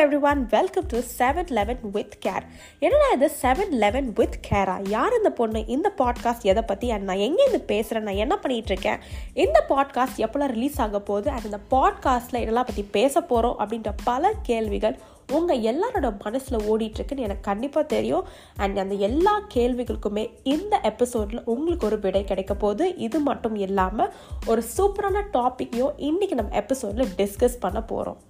Every one welcome to seven eleven with care என்னடா இது seven eleven with கேரா யார் இந்த பொண்ணு? இந்த பாட்காஸ்ட் எதை பற்றி அண்ட் நான் எங்கேருந்து பேசுகிறேன் நான் என்ன பண்ணிகிட்டு இருக்கேன்? இந்த பாட்காஸ்ட் எப்போல்லாம் ரிலீஸ் ஆக போகுது? அண்ட் இந்த பாட்காஸ்ட்டில் என்னெல்லாம் பற்றி பேச போகிறோம் அப்படின்ற பல கேள்விகள் உங்கள் எல்லாரோட மனசில் ஓடிட்டுருக்குன்னு எனக்கு கண்டிப்பாக தெரியும். அண்ட் அந்த எல்லா கேள்விகளுக்குமே இந்த எபிசோடில் உங்களுக்கு ஒரு விடை கிடைக்க போகுது. இது மட்டும் இல்லாமல் ஒரு சூப்பரான டாப்பிக்கையும் இன்றைக்கி நம்ம எபிசோடில் டிஸ்கஸ் பண்ண போகிறோம்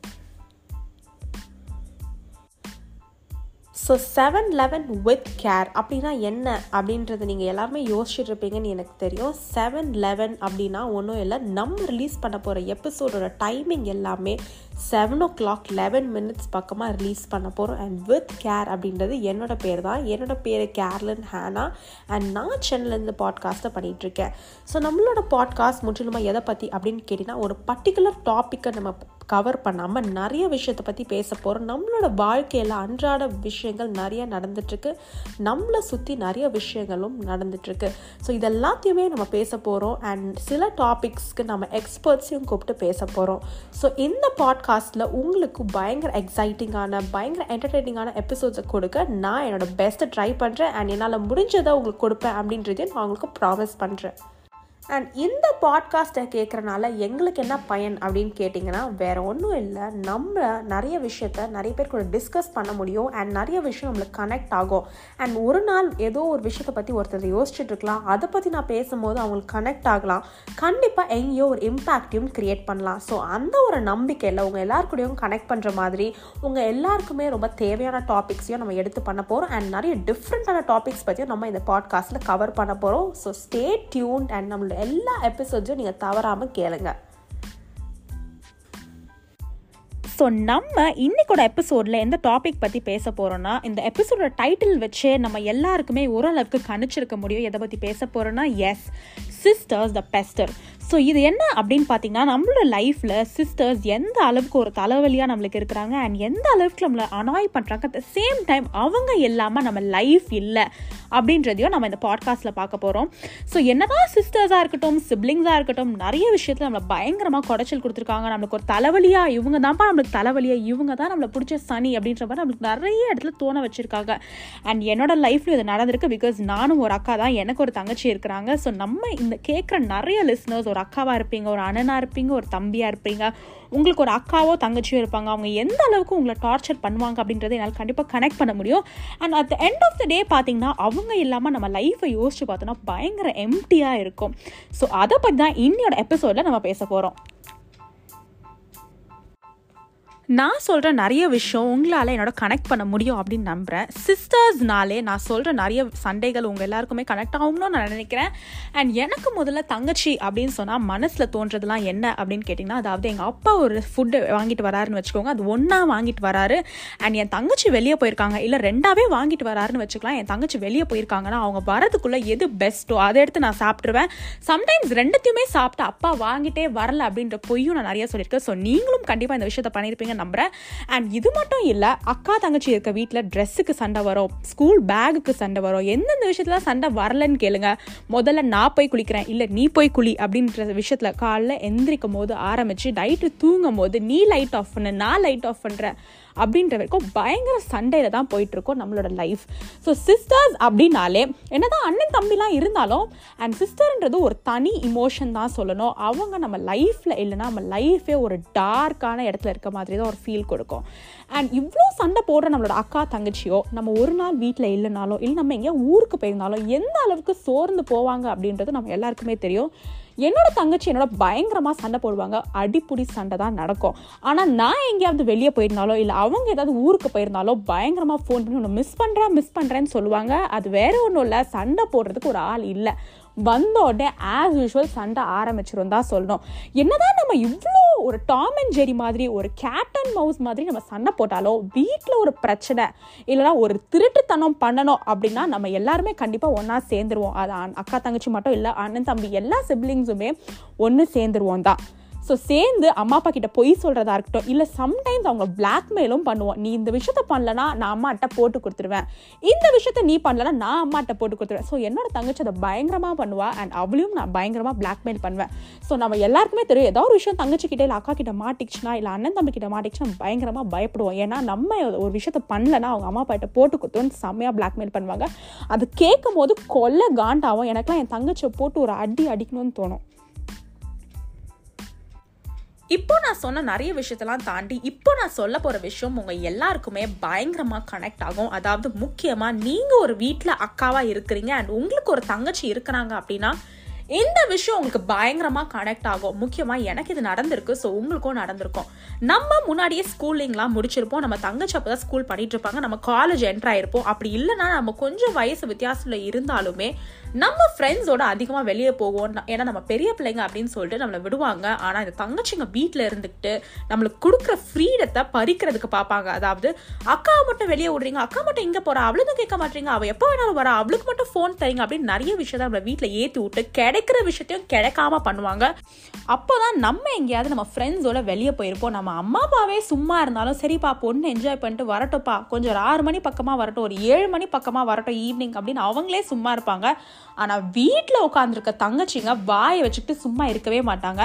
so seven eleven with care அப்படின்னா என்ன? அப்படின்றது நீங்கள் எல்லாருமே யோசிச்சுட்டு இருப்பீங்கன்னு எனக்கு தெரியும். செவன் லெவன் அப்படின்னா ஒன்றும் இல்லை. நம்ம ரிலீஸ் பண்ண போகிற எபிசோடோட டைமிங் எல்லாமே seven o'clock eleven minutes பக்கமாக ரிலீஸ் பண்ண போகிறோம் அண்ட் வித் கேர் அப்படின்றது என்னோட பேர் தான். என்னோட பேர் கேர்லன் ஹேனா. அண்ட் நான் சென்னையிலேருந்து பாட்காஸ்ட்டை பண்ணிகிட்ருக்கேன் ஸோ நம்மளோட பாட்காஸ்ட் முற்றிலுமாக எதை பற்றி அப்படின்னு கேட்டிங்கன்னா ஒரு பர்டிகுலர் டாப்பிக்கை நம்ம கவர் பண்ணாமல் நிறைய விஷயத்தை பற்றி பேச போகிறோம் நம்மளோட வாழ்க்கையில் அன்றாட விஷயங்கள் நிறைய நடந்துட்டுருக்கு. நம்மளை சுற்றி நிறைய விஷயங்களும் நடந்துட்டுருக்கு. ஸோ இது எல்லாத்தையுமே நம்ம பேச போகிறோம் அண்ட் சில டாபிக்ஸ்க்கு நம்ம எக்ஸ்பர்ட்ஸையும் கூப்பிட்டு பேச போகிறோம் ஸோ இந்த பாட்காஸ்ட்டில் உங்களுக்கு பயங்கர எக்ஸைட்டிங்கான பயங்கர என்டர்டெய்னிங்கான எபிசோட்ஸை கொடுக்க நான் என்னோட பெஸ்ட்டை ட்ரை பண்ணுறேன் அண்ட் என்னால் முடிஞ்சதை உங்களுக்கு கொடுப்பேன் அப்படின்றதையும் நான் உங்களுக்கு ப்ராமிஸ் பண்ணுறேன் அண்ட் இந்த பாட்காஸ்ட்டை கேட்குறனால எங்களுக்கு என்ன பயன் அப்படின்னு கேட்டிங்கன்னா வேறு ஒன்றும் இல்லை. நம்ம நிறைய விஷயத்த நிறைய பேர் கூட டிஸ்கஸ் பண்ண முடியும் அண்ட் நிறைய விஷயம் நம்மளுக்கு கனெக்ட் ஆகும். அண்ட் ஒரு நாள் ஏதோ ஒரு விஷயத்தை பற்றி ஒருத்தர் யோசிச்சுட்டு இருக்கலாம். அதை பற்றி நான் பேசும்போது அவங்களுக்கு கனெக்ட் ஆகலாம். கண்டிப்பாக எங்கேயோ ஒரு இம்பேக்டையும் க்ரியேட் பண்ணலாம். ஸோ அந்த ஒரு நம்பிக்கையில் உங்கள் எல்லாருக்கூடையும் கனெக்ட் பண்ணுற மாதிரி உங்கள் எல்லாருக்குமே ரொம்ப தேவையான டாபிக்ஸையும் நம்ம எடுத்து பண்ண போகிறோம் அண்ட் நிறைய டிஃப்ரெண்ட்டான டாபிக்ஸ் பற்றியும் நம்ம இந்த பாட்காஸ்ட்டில் கவர் பண்ண போகிறோம் ஸோ ஸ்டே டியூன் அண்ட் நம்மளோட எல்லா எபிசோட்ஸும் நீங்கள் தவறாமல் கேளுங்க. ஸோ நம்ம இன்னைக்கோட எபிசோடில் எந்த டாபிக் பற்றி பேச போகிறோன்னா இந்த எபிசோடோட டைட்டில் வச்சே நம்ம எல்லாருக்குமே ஓரளவுக்கு கணிச்சிருக்க முடியும். எதை பற்றி பேச போகிறோன்னா yes sisters the bester so இது என்ன அப்படின்னு பார்த்தீங்கன்னா நம்மளோட லைஃப்பில் சிஸ்டர்ஸ் எந்த அளவுக்கு ஒரு தலைவலியாக நம்மளுக்கு இருக்கிறாங்க அண்ட் எந்த அளவுக்கு நம்மளை அனாய் பண்ணுறாங்க அட் த சேம் டைம் அவங்க இல்லாமல் நம்ம லைஃப் இல்லை அப்படின்றதையும் நம்ம இந்த பாட்காஸ்ட்டில் பார்க்க போகிறோம் ஸோ என்னதான் சிஸ்டர்ஸாக இருக்கட்டும் சிப்ளிங்ஸாக இருக்கட்டும் நிறைய விஷயத்தில் நம்மளை பயங்கரமாக குடைச்சல் கொடுத்துருக்காங்க. நம்மளுக்கு ஒரு தலைவலியாக இவங்க தான்ப்பா நம்மளுக்கு தலைவலியாக இவங்க தான் நம்மளை பிடிச்ச சனி அப்படின்ற மாதிரி நம்மளுக்கு நிறைய இடத்துல தோண வச்சுருக்காங்க. அண்ட் என்னோட லைஃப்லையும் இது நடந்திருக்கு பிகாஸ் நானும் ஒரு அக்கா தான் எனக்கு ஒரு தங்கச்சி இருக்கிறாங்க. ஸோ நம்ம இந்த கேட்குற நிறைய லிஸ்னர்ஸ் ஒரு அக்காவாக இருப்பீங்க ஒரு அண்ணனாக இருப்பீங்க ஒரு தம்பியாக இருப்பீங்க. உங்களுக்கு ஒரு அக்காவோ தங்கச்சியோ இருப்பாங்க. அவங்க எந்த அளவுக்கு உங்களை டார்ச்சர் பண்ணுவாங்க அப்படின்றத என்னால் கண்டிப்பாக கனெக்ட் பண்ண முடியும். And at the end of the day பார்த்தீங்கன்னா அவங்க இல்லாமல் நம்ம லைஃப்பை யோசிச்சு பார்த்தோன்னா பயங்கர எம்டியாக இருக்கும். ஸோ அதை பற்றி தான் இன்னியோட எபிசோடில் நம்ம பேச போகிறோம் நான் சொல்கிற நிறைய விஷயம் உங்களால் என்னோட கனெக்ட் பண்ண முடியும் அப்படின்னு நம்புகிறேன் சிஸ்டர்ஸ்னாலே நான் சொல்கிற நிறைய சண்டைகள் உங்கள் எல்லாருக்குமே கனெக்ட் ஆகும்னு நான் நினைக்கிறேன். அண்ட் எனக்கு முதல்ல தங்கச்சி அப்படின்னு சொன்னால் மனசில் தோன்றதுலாம் என்ன அப்படின்னு கேட்டிங்கன்னா அதாவது எங்கள் அப்பா ஒரு ஃபுட்டு வாங்கிட்டு வராருன்னு வச்சுக்கோங்க. அது ஒன்றா வாங்கிட்டு வராரு. அண்ட் என் தங்கச்சி வெளியே போயிருக்காங்க. இல்லை ரெண்டாவே வாங்கிட்டு வராருன்னு வச்சுக்கலாம். என் தங்கச்சி வெளியே போயிருக்காங்கன்னா அவங்க வரதுக்குள்ளே எது பெஸ்ட்டோ அதை எடுத்து நான் சாப்பிட்ருவேன் சம்டைம்ஸ் ரெண்டுத்தையுமே சாப்பிட்டு அப்பா வாங்கிட்டே வரல அப்படின்ற பொய்யும் நான் நிறைய சொல்லியிருக்கேன். ஸோ நீங்களும் கண்டிப்பாக இந்த விஷயத்தை பண்ணியிருப்பீங்க. நம்புகிறேன் அண்ட் இது மட்டும் இல்லை அக்கா தங்கச்சி இருக்க வீட்டில் ட்ரெஸ்ஸுக்கு சண்டை வரும் ஸ்கூல் பேகுக்கு சண்டை வரும். எந்தெந்த விஷயத்தில் சண்டை வரலன்னு கேளுங்க. முதல்ல நான் போய் குளிக்கிறேன் இல்லை நீ போய் குளி அப்படின்ற விஷயத்தில் காலைல எந்திரிக்கும் போது ஆரம்பித்து நைட்டு தூங்கும் போது நீ லைட் ஆஃப் பண்ண நான் லைட் ஆஃப் பண்ணுறேன் அப்படின்ற வரைக்கும் பயங்கர சண்டையில் தான் போயிட்டுருக்கோம் நம்மளோட லைஃப் ஸோ சிஸ்டர்ஸ் அப்படின்னாலே என்னதான் அண்ணன் தம்பிலாம் இருந்தாலும் அண்ட் சிஸ்டர்ன்றது ஒரு தனி இமோஷன் தான் சொல்லணும். அவங்க நம்ம லைஃப்பில் இல்லைன்னா நம்ம லைஃபே ஒரு டார்க்கான இடத்துல இருக்க மாதிரி தான் ஒரு ஃபீல் கொடுக்கும். அண்ட் இவ்வளோ சண்டை போடுற நம்மளோட அக்கா தங்கச்சியோ நம்ம ஒரு நாள் வீட்டில் இல்லைனாலோ இல்லை நம்ம எங்கேயோ ஊருக்கு போயிருந்தாலோ எந்த அளவுக்கு சோர்ந்து போவாங்க அப்படின்றது நம்ம எல்லாருக்குமே தெரியும். என்னோட தங்கச்சி என்னோட பயங்கரமாக சண்டை போடுவாங்க. அடிப்புடி சண்டை தான் நடக்கும். ஆனால் நான் எங்கேயாவது வெளியே போயிருந்தாலோ இல்லை அவங்க ஏதாவது ஊருக்கு போயிருந்தாலோ பயங்கரமாக ஃபோன் பண்ணி ஒன்று மிஸ் பண்ணுறேன் மிஸ் பண்ணுறேன்னு சொல்லுவாங்க. அது வேற ஒன்றும் இல்லை. சண்டை போடுறதுக்கு ஒரு ஆள் இல்லை. வந்த உடனே ஆஸ் யூஷுவல் சண்டை ஆரம்பிச்சிரும் தான் சொல்லணும். என்னதான் நம்ம இவ்வளோ ஒரு டாம் அண்ட் ஜெரி மாதிரி ஒரு கேட் அண்ட் மவுஸ் மாதிரி நம்ம சண்டை போட்டாலும் வீட்டில் ஒரு பிரச்சனை இல்லைனா ஒரு திருட்டுத்தனம் பண்ணணும் அப்படின்னா நம்ம எல்லாருமே கண்டிப்பாக ஒன்றா சேர்ந்துருவோம். அது அக்கா தங்கச்சி மட்டும் இல்லை அண்ணன் தம்பி எல்லா சிப்ளிங்ஸுமே ஒன்று சேர்ந்துருவோம் தான். ஸோ சேர்ந்து அம்மா அப்பா கிட்ட பொய் சொல்கிறதா இருக்கட்டும் இல்லை சம்டைம்ஸ் அவங்க பிளாக்மெயிலும் பண்ணுவோம். நீ இந்த விஷயத்த பண்ணலனா நான் அம்மாட்ட போட்டு கொடுத்துருவேன். இந்த விஷயத்த நீ பண்ணலனா நான் அம்மாட்ட போட்டு கொடுத்துருவேன். ஸோ என்னோட தங்கச்சி அதை பயங்கரமாக பண்ணுவா அண்ட் அவளையும் நான் பயங்கரமாக பிளாக்மெயில் பண்ணுவேன். ஸோ நம்ம எல்லாருக்குமே தெரியும் ஏதோ ஒரு விஷயம் தங்கச்சி கிட்டே இல்லை அக்கா கிட்ட மாட்டிச்சுன்னா இல்லை அண்ணன் தம்பி கிட்ட மாட்டிச்சுன்னா பயங்கரமாக பயப்படுவோம். ஏன்னா நம்ம ஒரு விஷயத்த பண்ணலனா அவங்க அம்மா அப்பாகிட்ட போட்டு கொடுத்தோன்னு செம்மையாக பிளாக்மெயில் பண்ணுவாங்க. அது கேட்கும் போது கொல்ல காண்டாகும். எனக்குலாம் என் தங்கச்சியை போட்டு ஒரு அடி அடிக்கணும்னு தோணும். இப்போ நான் சொன்ன நிறைய விஷயத்தெல்லாம் தாண்டி இப்போ நான் சொல்ல போகிற விஷயம் உங்கள் எல்லாருக்குமே பயங்கரமாக கனெக்ட் ஆகும். அதாவது முக்கியமாக நீங்கள் ஒரு வீட்டில் அக்காவாக இருக்கிறீங்க அண்ட் உங்களுக்கு ஒரு தங்கச்சி இருக்கிறாங்க அப்படின்னா இந்த விஷயம் உங்களுக்கு பயங்கரமாக கனெக்ட் ஆகும். முக்கியமாக எனக்கு இது நடந்திருக்கு ஸோ உங்களுக்கும் நடந்திருக்கும். நம்ம முன்னாடியே ஸ்கூலிங்லாம் முடிச்சிருப்போம். நம்ம தங்கச்சி அப்போ தான் ஸ்கூல் பண்ணிட்டு இருப்பாங்க. நம்ம காலேஜ் என்டர் ஆயிருப்போம். அப்படி இல்லைன்னா நம்ம கொஞ்சம் வயசு வித்தியாசத்தில் இருந்தாலுமே நம்ம ஃப்ரெண்ட்ஸோட அதிகமாக வெளியே போவோம். ஏன்னா நம்ம பெரிய பிள்ளைங்க அப்படின்னு சொல்லிட்டு நம்மளை விடுவாங்க. ஆனால் இந்த தங்கச்சிங்க வீட்டில் இருந்துக்கிட்டு நம்மளுக்கு கொடுக்குற ஃப்ரீடத்தை பறிக்கிறதுக்கு பார்ப்பாங்க. அதாவது அக்கா மட்டும் வெளியே விடுறீங்க அக்கா மட்டும் இங்கே போகிறா அவளுக்கும் கேட்க மாட்டீங்க அவள் எப்போ வேணாலும் வரா அவளுக்கு மட்டும் ஃபோன் தரீங்க அப்படின்னு நிறைய விஷயத்த நம்ம வீட்டில் ஏற்றி விட்டு கிடைக்கிற விஷயத்தையும் கிடைக்காம பண்ணுவாங்க. அப்போதான் நம்ம எங்கேயாவது நம்ம ஃப்ரெண்ட்ஸோட வெளியே போயிருப்போம். நம்ம அம்மா அப்பாவே சும்மா இருந்தாலும் சரிப்பா பொண்ணு என்ஜாய் பண்ணிட்டு வரட்டும்ப்பா. கொஞ்சம் ஒரு ஆறு மணி பக்கமாக வரட்டும் ஒரு ஏழு மணி பக்கமாக வரட்டும் ஈவினிங் அப்படின்னு அவங்களே சும்மா இருப்பாங்க. ஆனால் வீட்டில் உட்காந்துருக்க தங்கச்சிங்க வாயை வச்சுக்கிட்டு சும்மா இருக்கவே மாட்டாங்க.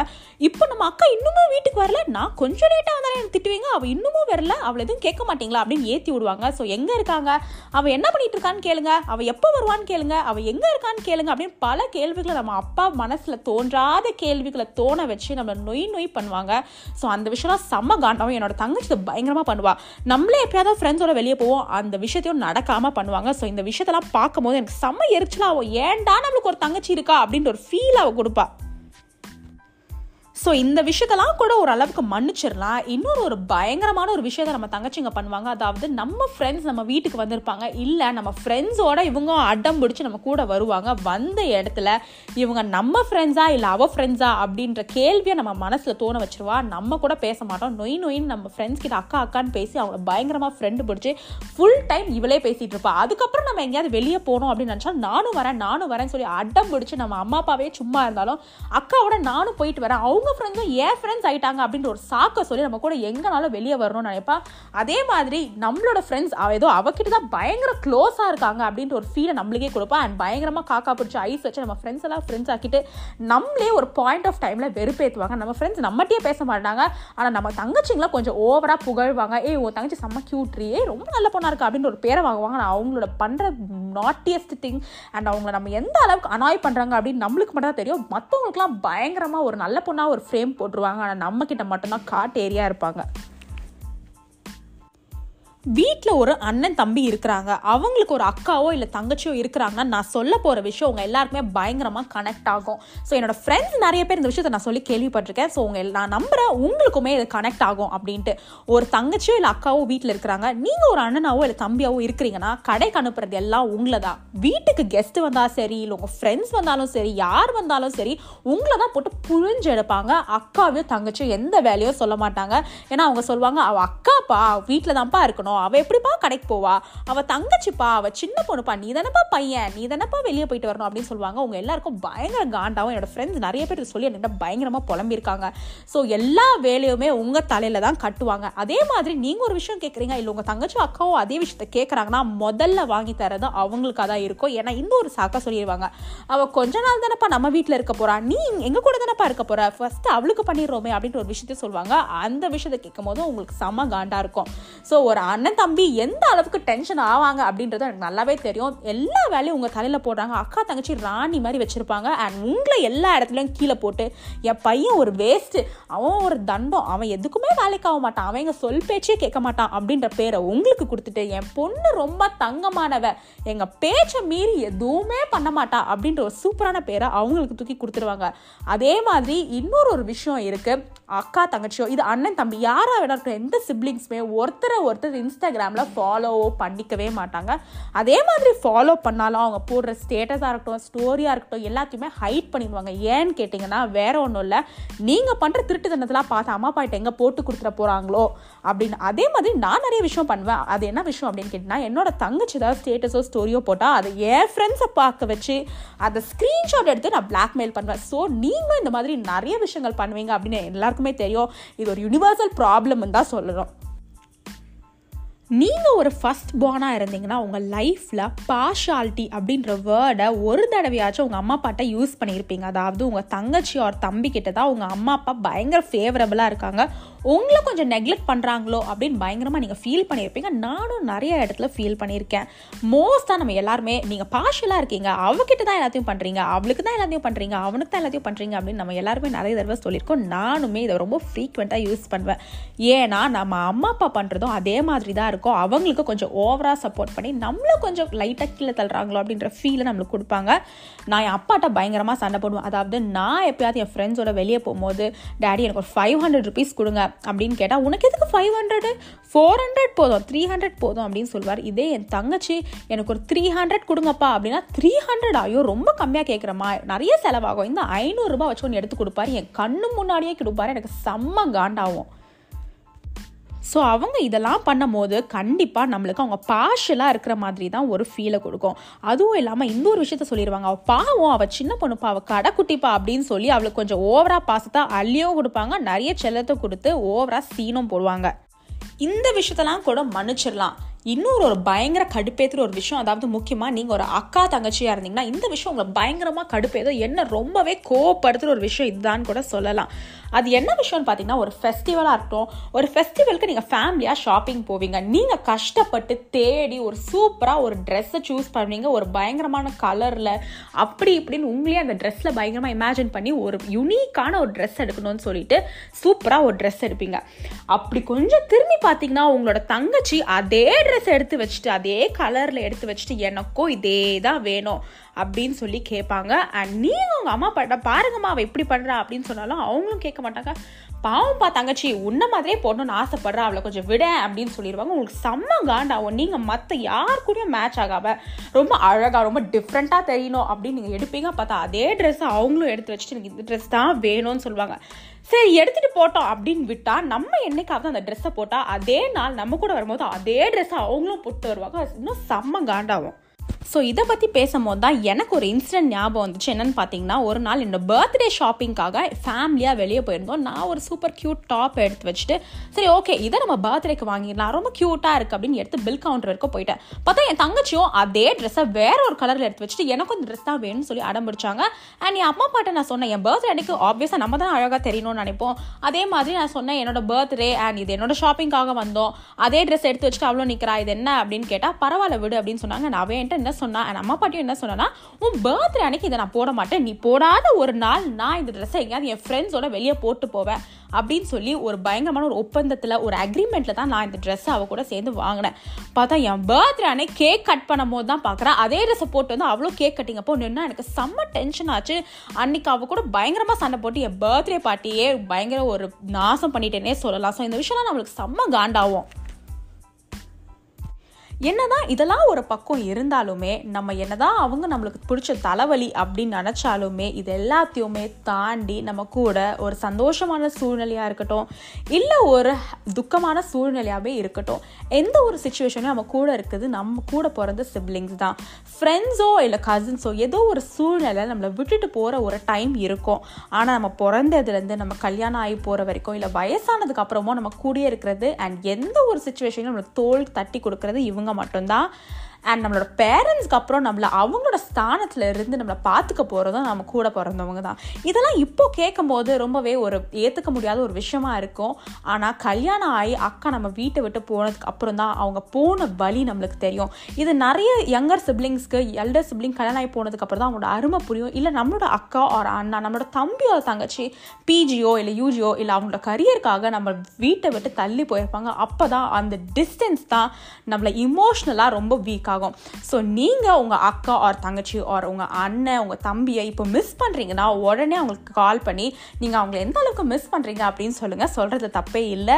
இப்போ நம்ம அக்கா இன்னுமும் வீட்டுக்கு வரல. நான் கொஞ்சம் லேட்டாக வந்தாலும் எனக்கு திட்டுவீங்க? அவள் இன்னமும் வரல. அவள் எதுவும் கேட்க மாட்டீங்களா அப்படின்னு ஏற்றி விடுவாங்க. ஸோ எங்கே இருக்காங்க? அவள் என்ன பண்ணிட்டு இருக்கான்னு கேளுங்க. அவள் எப்போ வருவான்னு கேளுங்க. அவள் எங்கே இருக்கான்னு கேளுங்க அப்படின்னு பல கேள்விகளை நம்ம அப்பா மனசில் தோன்றாத கேள்விகளை தோண வச்சு நம்மளை நொய் நொய் பண்ணுவாங்க. ஸோ அந்த விஷயம்லாம் செம்ம காண்டாவும். என்னோட தங்கச்சி பயங்கரமாக பண்ணுவாள் நம்மளே எப்பயாவது ஃப்ரெண்ட்ஸோட வெளியே போவோம். அந்த விஷயத்தையும் நடக்காமல் பண்ணுவாங்க. ஸோ இந்த விஷயத்தெல்லாம் பார்க்கும்போது எனக்கு செம்ம எரிச்சலாகும் ஏன்டா நம்மளுக்கு ஒரு தங்கச்சி இருக்கா? அப்படின்ற ஒரு ஃபீல் அவள் கொடுப்பா. ஸோ இந்த விஷயத்தெல்லாம் கூட ஒரு அளவுக்கு மன்னிச்சிடலாம். இன்னொரு ஒரு பயங்கரமான ஒரு விஷயத்த நம்ம தங்கச்சிங்க பண்ணுவாங்க. அதாவது நம்ம ஃப்ரெண்ட்ஸ் நம்ம வீட்டுக்கு வந்திருப்பாங்க. இல்லை நம்ம ஃப்ரெண்ட்ஸோட இவங்க அடம் பிடிச்சி நம்ம கூட வருவாங்க. வந்த இடத்துல இவங்க நம்ம ஃப்ரெண்ட்ஸா இல்லை அவ ஃப்ரெண்ட்ஸா அப்படின்ற கேள்வியை நம்ம மனசில் தோண வச்சிருவா. நம்ம கூட பேச மாட்டோம். நொய் நொயின்னு நம்ம ஃப்ரெண்ட்ஸ் கிட்ட அக்கா அக்கான்னு பேசி அவங்கள பயங்கரமாக ஃப்ரெண்டு பிடிச்சி ஃபுல் டைம் இவளே பேசிகிட்டு இருப்பா. அதுக்கப்புறம் நம்ம எங்கேயாவது வெளியே போகணும் அப்படின்னு நினச்சா நானும் வரேன் நானும் வரேன்னு சொல்லி அடம் பிடிச்சி நம்ம அம்மா அப்பாவே சும்மா இருந்தாலும் அக்காவோட நானும் போயிட்டு வரேன். அவங்க ஃப்ரெண்ட்ஸும் ஏன் ஃப்ரெண்ட்ஸ் ஆயிட்டாங்க? அப்படின்ற ஒரு சாக்கை சொல்லி நம்ம கூட எங்கனாலும் வெளியே வரணும்னு நினைப்பா. அதே மாதிரி நம்மளோட ஃப்ரெண்ட்ஸ் அவ ஏதோ அவகிட்ட தான் பயங்கர க்ளோஸாக இருக்காங்க அப்படின்ற ஒரு ஃபீலை நம்மளுக்கே கொடுப்பா. அண்ட் பயங்கரமாக காக்கா பிடிச்சி ஐஸ் வச்சு நம்ம ஃப்ரெண்ட்ஸ் எல்லாம் ஃப்ரெண்ட்ஸ் ஆக்கிட்டு நம்மளே ஒரு பாயிண்ட் ஆஃப் டைமில் வெறுப்பேற்றுவாங்க நம்ம ஃப்ரெண்ட்ஸ் நம்மகிட்டயே பேச மாட்டாங்க. ஆனால் நம்ம தங்கச்சிங்களாம் கொஞ்சம் ஓவராக புகழ்வாங்க. ஏய் உன் தங்கச்சி செம்ம கியூட்ரி ஏ ரொம்ப நல்ல பொண்ணாக இருக்கா? அப்படின்ற ஒரு பேரை வாங்குவாங்க. நான் அவங்களோட பண்ணுற நாட்டியஸ்ட் திங் அண்ட் அவங்கள நம்ம எந்த அளவுக்கு அனாய் பண்ணுறாங்க அப்படின்னு நம்மளுக்கு மட்டும் தான் தெரியும். மற்றவங்களுக்குலாம் பயங்கரமாக ஒரு நல்ல பொண்ணாக ஒரு ஃப்ரேம் போட்டுருவாங்க. ஆனால் நம்மக்கிட்ட மட்டும்தான் காட்டு ஏரியா இருப்பாங்க. வீட்டில் ஒரு அண்ணன் தம்பி இருக்கிறாங்க. அவங்களுக்கு ஒரு அக்காவோ இல்லை தங்கச்சியோ இருக்கிறாங்கன்னா நான் சொல்ல போகிற விஷயம் உங்கள் எல்லாருக்குமே பயங்கரமாக கனெக்ட் ஆகும். ஸோ என்னோட ஃப்ரெண்ட்ஸ் நிறைய பேர் இந்த விஷயத்தை நான் சொல்லி கேள்விப்பட்டிருக்கேன். ஸோ உங்கள் நான் நம்புகிறேன் உங்களுக்குமே இது கனெக்ட் ஆகும் அப்படின்ட்டு. ஒரு தங்கச்சியோ இல்லை அக்காவோ வீட்டில் இருக்கிறாங்க. நீங்கள் ஒரு அண்ணனாவோ இல்லை தம்பியாவோ இருக்கிறீங்கன்னா கடைக்கு அனுப்புறது எல்லாம் உங்களை தான் வீட்டுக்கு கெஸ்ட் வந்தால் சரி இல்லை உங்கள் ஃப்ரெண்ட்ஸ் வந்தாலும் சரி யார் வந்தாலும் சரி உங்களை தான் போட்டு புழிஞ்சு எடுப்பாங்க. அக்காவையோ தங்கச்சியோ எந்த வேலையோ சொல்ல மாட்டாங்க. ஏன்னா அவங்க சொல்லுவாங்க அவள் அக்காப்பா வீட்டில் தான்ப்பா இருக்கணும். அவள் எப்படிப்பா கடைக்கு போவா? அவள் தங்கச்சிப்பா. அவள் சின்ன பொண்ணுப்பா. நீ தானப்பா பையன். நீ தானப்பா வெளியே போயிட்டு வரணும் அப்படின்னு சொல்லுவாங்க. அவங்க எல்லாருக்கும் பயங்கர காண்டாவும் என்னோட ஃப்ரெண்ட்ஸ் நிறைய பேர் சொல்லி என்கிட்ட பயங்கரமாக புலம்பியிருக்காங்க. ஸோ எல்லா வேலையுமே உங்கள் தலையில் தான் கட்டுவாங்க. அதே மாதிரி நீங்கள் ஒரு விஷயம் கேட்குறீங்க இல்லை உங்கள் தங்கச்சி அக்காவும் அதே விஷயத்த கேட்குறாங்கன்னா முதல்ல வாங்கி தரது அவங்களுக்காக தான் இருக்கும். ஏன்னா இந்த ஒரு சாக்கா சொல்லிடுவாங்க. அவள் கொஞ்ச நாள் தானப்பா நம்ம வீட்டில் இருக்க போகிறா நீ எங்கள் கூட தானப்பா இருக்க போகிற ஃபஸ்ட்டு அவளுக்கு பண்ணிடுறோமே அப்படின்ற ஒரு விஷயத்த சொல்லுவாங்க. அந்த விஷயத்தை கேட்கும் போது உங்களுக்கு செம்ம காண்டாக இருக்கும். ஸோ ஒரு அண்ணன் தம்பி எந்த அளவுக்கு டென்ஷன் ஆவாங்க அப்படின்றது எனக்கு நல்லாவே தெரியும். எல்லா வேலையும் உங்கள் தலையில் போடுறாங்க. அக்கா தங்கச்சி ராணி மாதிரி வச்சுருப்பாங்க. அண்ட் உங்களை எல்லா இடத்துலையும் கீழே போட்டு என் பையன் ஒரு வேஸ்ட்டு அவன் ஒரு தண்டம் அவன் எதுக்குமே வேலைக்கு ஆக மாட்டான். அவன் எங்கள் சொல் பேச்சே கேட்க மாட்டான் அப்படின்ற பேரை உங்களுக்கு கொடுத்துட்டு என் பொண்ணு ரொம்ப தங்கமானவ எங்கள் பேச்சை மீறி எதுவுமே பண்ண மாட்டா அப்படின்ற ஒரு சூப்பரான பேரை அவங்களுக்கு தூக்கி கொடுத்துருவாங்க அதே மாதிரி இன்னொரு ஒரு விஷயம் இருக்குது அக்கா தங்கச்சியோ இது அண்ணன் தம்பி யாராக வேணா இருக்கட்டும் எந்த சிப்ளிங்ஸுமே ஒருத்தரை ஒருத்தர் இன்ஸ் இன்ஸ்டாகிராமில் ஃபாலோவோ பண்ணிக்கவே மாட்டாங்க. அதே மாதிரி ஃபாலோ பண்ணாலும் அவங்க போடுற ஸ்டேட்டஸாக இருக்கட்டும் ஸ்டோரியாக இருக்கட்டும் எல்லாத்தையுமே ஹைட் பண்ணிடுவாங்க. ஏன்னு கேட்டிங்கன்னா வேற ஒன்றும் இல்லை. நீங்கள் பண்ணுற திருட்டு திருட்டுத்தனத்தெல்லாம் பார்த்து அம்மா அப்பாட்ட எங்கே போட்டு கொடுத்துட போகிறாங்களோ அப்படின்னு. அதே மாதிரி நான் நிறைய விஷயம் பண்ணுவேன். அது என்ன விஷயம் அப்படின்னு கேட்டிங்கன்னா என்னோட தங்கச்சி ஏதாவது ஸ்டேட்டஸோ ஸ்டோரியோ போட்டால் அதை என் ஃப்ரெண்ட்ஸை பார்க்க வச்சு அதை ஸ்க்ரீன்ஷாட் எடுத்து நான் பிளாக்மெயில் பண்ணுவேன். ஸோ நீங்களும் இந்த மாதிரி நிறைய விஷயங்கள் பண்ணுவீங்க அப்படின்னு எல்லாருக்குமே தெரியும். இது ஒரு யூனிவர்சல் ப்ராப்ளம்னு தான் சொல்லணும். நீங்கள் ஒரு ஃபஸ்ட் பார்னாக இருந்தீங்கன்னா உங்கள் லைஃப்பில் பார்ஷாலிட்டி அப்படின்ற வேர்டை ஒரு தடவையாச்சும் உங்கள் அம்மா அப்பாட்ட யூஸ் பண்ணியிருப்பீங்க. அதாவது உங்கள் தங்கச்சி ஒரு தம்பி கிட்ட தான் உங்கள் அம்மா அப்பா பயங்கர ஃபேவரபுளாக இருக்காங்க. உங்களை கொஞ்சம் நெக்லெக்ட் பண்ணுறாங்களோ அப்படின்னு பயங்கரமாக நீங்கள் ஃபீல் பண்ணியிருப்பீங்க. நானும் நிறைய இடத்துல ஃபீல் பண்ணியிருக்கேன். மோஸ்ட்டாக நம்ம எல்லாருமே நீங்கள் பார்ஷலாக இருக்கீங்க. அவகிட்ட தான் எல்லாத்தையும் பண்ணுறீங்க அவளுக்கு தான் எல்லாத்தையும் பண்ணுறீங்க அவனுக்கு தான் எல்லாத்தையும் பண்ணுறீங்க அப்படின்னு நம்ம எல்லாருமே நிறைய தடவை சொல்லியிருக்கோம். நானுமே இதை ரொம்ப ஃப்ரீக்வெண்ட்டாக யூஸ் பண்ணுவேன். ஏன்னா நம்ம அம்மா அப்பா பண்ணுறதும் அதே மாதிரி தான் இருக்கும் அவங்களுக்கு கொஞ்சம் ஓவராக சப்போர்ட் பண்ணி நம்மளும் கொஞ்சம் லைட்டாக கீழே தள்ளுறாங்களோ அப்படின்ற ஃபீலை நம்மளுக்கு கொடுப்பாங்க. நான் என் அப்பாட்ட பயங்கரமாக சண்டை போடுவேன். அதாவது நான் எப்பயாவது என் ஃப்ரெண்ட்ஸோட வெளியே போகும்போது டேடி எனக்கு ஒரு ஃபைவ் ஹண்ட்ரட் ருபீஸ் கொடுங்க அப்படின்னு கேட்டால் உனக்கு எதுக்கு ஃபைவ் ஹண்ட்ரடு ஃபோர் ஹண்ட்ரட் போதும் த்ரீ ஹண்ட்ரட் போதும் அப்படின்னு சொல்லுவார். இதே என் தங்கச்சி எனக்கு ஒரு த்ரீ ஹண்ட்ரட் கொடுங்கப்பா அப்படின்னா த்ரீ ஹண்ட்ரட் ஐயோ ரொம்ப கம்மியாக கேட்குறமா நிறைய செலவாகும். இந்த ஐநூறுரூபா வச்சு ஒன்று எடுத்து கொடுப்பாரு. என் கண்ணு முன்னாடியே கொடுப்பாரு. எனக்கு செம்ம காண்டாகும் ஸோ அவங்க இதெல்லாம் பண்ணும்போது கண்டிப்பாக நம்மளுக்கு அவங்க பாஷலாக இருக்கிற மாதிரி தான் ஒரு ஃபீலை கொடுக்கும். அதுவும் இல்லாமல் இன்னொரு விஷயத்த சொல்லிடுவாங்க அவள் பாவம் அவள் சின்ன பொண்ணுப்பா அவள் கடைக்குட்டிப்பா அப்படின்னு சொல்லி அவளுக்கு கொஞ்சம் ஓவராக பாசத்தை அள்ளியும் கொடுப்பாங்க. நிறைய செல்லத்தை கொடுத்து ஓவராக சீனும் போடுவாங்க. இந்த விஷயத்தெல்லாம் கூட மன்னிச்சிடலாம். இன்னொரு ஒரு பயங்கர கடுப்பேத்துற ஒரு விஷயம் அதாவது முக்கியமாக நீங்கள் ஒரு அக்கா தங்கச்சியாக இருந்தீங்கன்னா இந்த விஷயம் உங்களை பயங்கரமாக கடுப்பேதோ என்ன ரொம்பவே கோவப்படுத்துகிற ஒரு விஷயம் இதுதான் கூட சொல்லலாம். அது என்ன விஷயம்னு பார்த்தீங்கன்னா ஒரு ஃபெஸ்டிவலாக இருக்கட்டும் ஒரு ஃபெஸ்டிவலுக்கு நீங்கள் ஃபேமிலியாக ஷாப்பிங் போவீங்க. நீங்கள் கஷ்டப்பட்டு தேடி ஒரு சூப்பராக ஒரு ட்ரெஸ்ஸை சூஸ் பண்ணுவீங்க. ஒரு பயங்கரமான கலரில் அப்படி இப்படின்னு உங்களே அந்த ட்ரெஸ்ஸில் பயங்கரமாக இமேஜின் பண்ணி ஒரு யுனிக்கான ஒரு ட்ரெஸ் எடுக்கணும்னு சொல்லிட்டு சூப்பராக ஒரு ட்ரெஸ் எடுப்பீங்க. அப்படி கொஞ்சம் திரும்பி பார்த்தீங்கன்னா உங்களோட தங்கச்சி அதே ட்ரெஸ் எடுத்து வச்சுட்டு அதே கலரில் எடுத்து வச்சுட்டு எனக்கும் இதே தான் வேணும். அப்படின்னு சொல்லி கேட்பாங்க. அண்ட் நீங்கள் உங்கள் அம்மா பாட்ட பாருங்கம்மா அவள் இப்படி பண்ணுறா அப்படின்னு சொன்னாலும் அவங்களும் கேட்க மாட்டாங்க. பாவம்ப்பா தங்கச்சி உன்ன மாதிரியே போடணும்னு ஆசைப்படுறா அவளை கொஞ்சம் விட அப்படின்னு சொல்லிடுவாங்க. உங்களுக்கு செம்ம காண்டாகும் நீங்கள் மற்ற யார் கூடயும் மேட்ச் ஆகாம ரொம்ப அழகாக ரொம்ப டிஃப்ரெண்ட்டாக தெரியணும் அப்படின்னு நீங்கள் எடுப்பீங்க. பார்த்தா அதே ட்ரெஸ்ஸை அவங்களும் எடுத்து வச்சுட்டு எனக்கு இந்த ட்ரெஸ் தான் வேணும்னு சொல்லுவாங்க. சரி எடுத்துகிட்டு போட்டோம் அப்படின்னு விட்டால் நம்ம என்னைக்காவது அந்த ட்ரெஸ்ஸை போட்டால் அதே நாள் நம்ம கூட வரும்போது அதே ட்ரெஸ்ஸை அவங்களும் போட்டு வருவாங்க. இன்னும் செம்ம காண்டாகும் ஸோ இதை பற்றி பேசும்போது தான் எனக்கு ஒரு இன்சிடென்ட் ஞாபகம் வந்துச்சு. என்னன்னு பார்த்தீங்கன்னா ஒரு நாள் என்னோட பர்த்டே ஷாப்பிங்காக ஃபேமிலியாக வெளியே போயிருந்தோம். நான் ஒரு சூப்பர் க்யூட் டாப் எடுத்து வச்சுட்டு சரி ஓகே இதை நம்ம பர்த்டேக்கு வாங்கிடலாம். ரொம்ப க்யூட்டாக இருக்குது அப்படின்னு எடுத்து பில் கவுண்டர் வரைக்கும் போயிட்டேன். பார்த்தா என் தங்கச்சியும் அதே ட்ரெஸ்ஸை வேற ஒரு கலரில் எடுத்து வச்சுட்டு எனக்கும் இந்த ட்ரெஸ் தான் வேணும்னு சொல்லி அடம் பிடிச்சாங்க அண்ட் என் அம்மா பாட்டை நான் சொன்னேன் என் பர்த்டே அன்னைக்கு ஆப்வியஸாக நம்ம தான் அழகாக தெரியணும்னு நினைப்போம். அதே மாதிரி நான் சொன்னேன் என்னோட பர்த்டே அண்ட் இது என்னோட ஷாப்பிங்காக வந்தோம். அதே ட்ரெஸ் எடுத்து வச்சுட்டு அவ்வளோ நிற்கிறா இது என்ன? அப்படின்னு கேட்டால் பரவாயில்ல விடு அப்படின்னு சொன்னாங்க. நான் அவன் என்ன சொன்னா என் அம்மா பாட்டியும் என்ன சொன்னா உன் பர்த்டே அன்னைக்கு இதை நான் போட மாட்டேன். நீ போடாத ஒரு நாள் நான் இந்த ட்ரெஸ்ஸை எங்கேயாவது என் ஃப்ரெண்ட்ஸோட வெளியே போட்டு போவேன். அப்படின்னு சொல்லி ஒரு பயங்கரமான ஒரு ஒப்பந்தத்தில் ஒரு அக்ரிமெண்ட்டில் தான் நான் இந்த ட்ரெஸ்ஸை அவ கூட சேர்ந்து வாங்கினேன். பார்த்தா என் பர்த்டே அன்னைக்கு கேக் கட் பண்ணும் போது தான் பார்க்குறேன் அதே ட்ரெஸ்ஸை போட்டு வந்து அவ்வளோ கேக் கட்டிங் அப்போ நின்னா எனக்கு செம்ம டென்ஷன் ஆச்சு. அன்னைக்கு அவ கூட பயங்கரமாக சண்டை போட்டு என் பர்த்டே பார்ட்டியே பயங்கர ஒரு நாசம் பண்ணிட்டேனே சொல்லலாம். ஸோ இந்த விஷயம்லாம் நம்மளுக்கு செம்ம காண்டாகும். என்னதான் இதெல்லாம் ஒரு பக்கம் இருந்தாலுமே நம்ம என்னதான் அவங்க நம்மளுக்கு பிடிச்ச தலைவலி அப்படின்னு நினச்சாலுமே இது எல்லாத்தையுமே தாண்டி நம்ம கூட ஒரு சந்தோஷமான சூழ்நிலையாக இருக்கட்டும் இல்லை ஒரு துக்கமான சூழ்நிலையாகவே இருக்கட்டும் எந்த ஒரு சுச்சுவேஷனும் நம்ம கூட இருக்குது நம்ம கூட பிறந்த சிப்ளிங்ஸ் தான். ஃப்ரெண்ட்ஸோ இல்லை கசின்ஸோ ஏதோ ஒரு சூழ்நிலை நம்மளை விட்டுட்டு போகிற ஒரு டைம் இருக்கும். ஆனால் நம்ம பிறந்ததுலேருந்து நம்ம கல்யாணம் ஆகி போகிற வரைக்கும் இல்லை வயசானதுக்கு அப்புறமோ நம்ம கூடயே இருக்கிறது அண்ட் எந்த ஒரு சுச்சுவேஷனும் நம்மளுக்கு தோல் தட்டி கொடுக்கறது இவங்க மட்டும்தான். அண்ட் நம்மளோட பேரண்ட்ஸ்க்கு அப்புறம் நம்மளை அவங்களோட ஸ்தானத்தில் இருந்து நம்மளை பார்த்துக்க போகிறதும் நம்ம கூட பிறந்தவங்க தான். இதெல்லாம் இப்போ கேட்கும்போது ரொம்பவே ஒரு ஏற்றுக்க முடியாத ஒரு விஷயமா இருக்கும். ஆனால் கல்யாணம் ஆகி அக்கா நம்ம வீட்டை விட்டு போனதுக்கு அப்புறம் தான் அவங்க போன வழி நம்மளுக்கு தெரியும். இது நிறைய யங்கர் சிப்ளிங்ஸ்க்கு எல்டர் சிப்ளிங் கல்யாணம் ஆகி போனதுக்கு அப்புறம் தான் அவங்களோட அருமை புரியும். இல்லை நம்மளோட அக்கா ஒரு அண்ணா நம்மளோட தம்பியோ தங்கச்சி பிஜியோ இல்லை யூஜியோ இல்லை அவங்களோட கரியருக்காக நம்ம வீட்டை விட்டு தள்ளி போயிருப்பாங்க. அப்போ தான் அந்த டிஸ்டன்ஸ் தான் நம்மளை இமோஷ்னலாக ரொம்ப வீக்காக ஆகும். ஸோ நீங்கள் உங்கள் அக்கா ஆர் தங்கச்சி ஆர் உங்கள் அண்ணன் உங்கள் தம்பியை இப்போ மிஸ் பண்ணுறீங்கன்னா உடனே அவங்களுக்கு கால் பண்ணி நீங்கள் அவங்கள எந்த அளவுக்கு மிஸ் பண்ணுறீங்க அப்படின்னு சொல்லுங்கள் சொல்கிறது தப்பே இல்லை.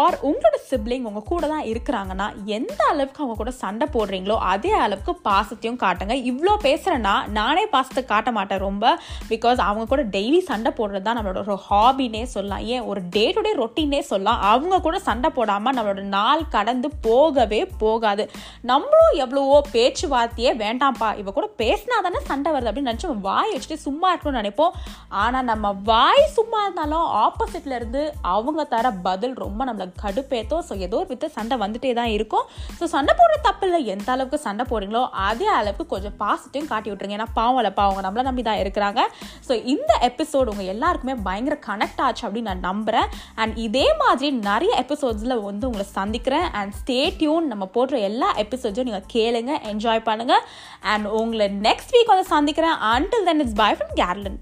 ஆர் உங்களோட சிப்ளிங் உங்கள் கூட தான் இருக்கிறாங்கன்னா எந்த அளவுக்கு அவங்க கூட சண்டை போடுறீங்களோ அதே அளவுக்கு பாசத்தையும் காட்டுங்க. இவ்வளோ பேசுகிறேன்னா நானே பாசத்தை காட்ட மாட்டேன் ரொம்ப. பிகாஸ் அவங்க கூட டெய்லி சண்டை போடுறது தான் நம்மளோட ஒரு ஹாபினே சொல்லலாம். ஏன்? ஒரு டே டு டே ரொட்டீனே சொல்லலாம். அவங்க கூட சண்டை போடாமல் நம்மளோட நாள் கடந்து போகவே போகாது. நம்மளும் எவ்வளவோ பேச்சுவார்த்தையே வேண்டாம்ப்பா. இவ கூட பேசினா தானே சண்டை வருது அப்படின்னு நினச்சி வாய் வச்சுட்டு சும்மா இருக்கணும்னு நினைப்போம். ஆனால் நம்ம வாய் சும்மா இருந்தாலும் ஆப்போசிட்ல இருந்து அவங்க தர பதில் ரொம்ப நம்மளை கடுப்பேத்தோ ஸோ ஏதோ ஒரு வித்த சண்டை வந்துட்டே தான் இருக்கும். ஸோ சண்டை போடுற தப்பு இல்லை எந்த அளவுக்கு சண்டை போடுறீங்களோ அதே அளவுக்கு கொஞ்சம் பாசிட்டிவ் காட்டி விட்டுருங்க. ஏன்னா பாவம் இல்லை பாவங்க நம்மளை நம்பி தான் இருக்கிறாங்க. ஸோ இந்த எபிசோடு உங்கள் எல்லாருக்குமே பயங்கர கனெக்ட் ஆச்சு அப்படின்னு நான் நம்புகிறேன் அண்ட் இதே மாதிரி நிறைய எபிசோட்ஸில் வந்து உங்களை சந்திக்கிறேன். அண்ட் ஸ்டே டியூன் நம்ம போடுற எல்லா எபிசோட்ஸும் நீங்கள் கேளுங்க என்ஜாய் பண்ணுங்கள் அண்ட் உங்களை நெக்ஸ்ட் வீக் வந்து சந்திக்கிறேன். Until then it's bye from கேர்லன்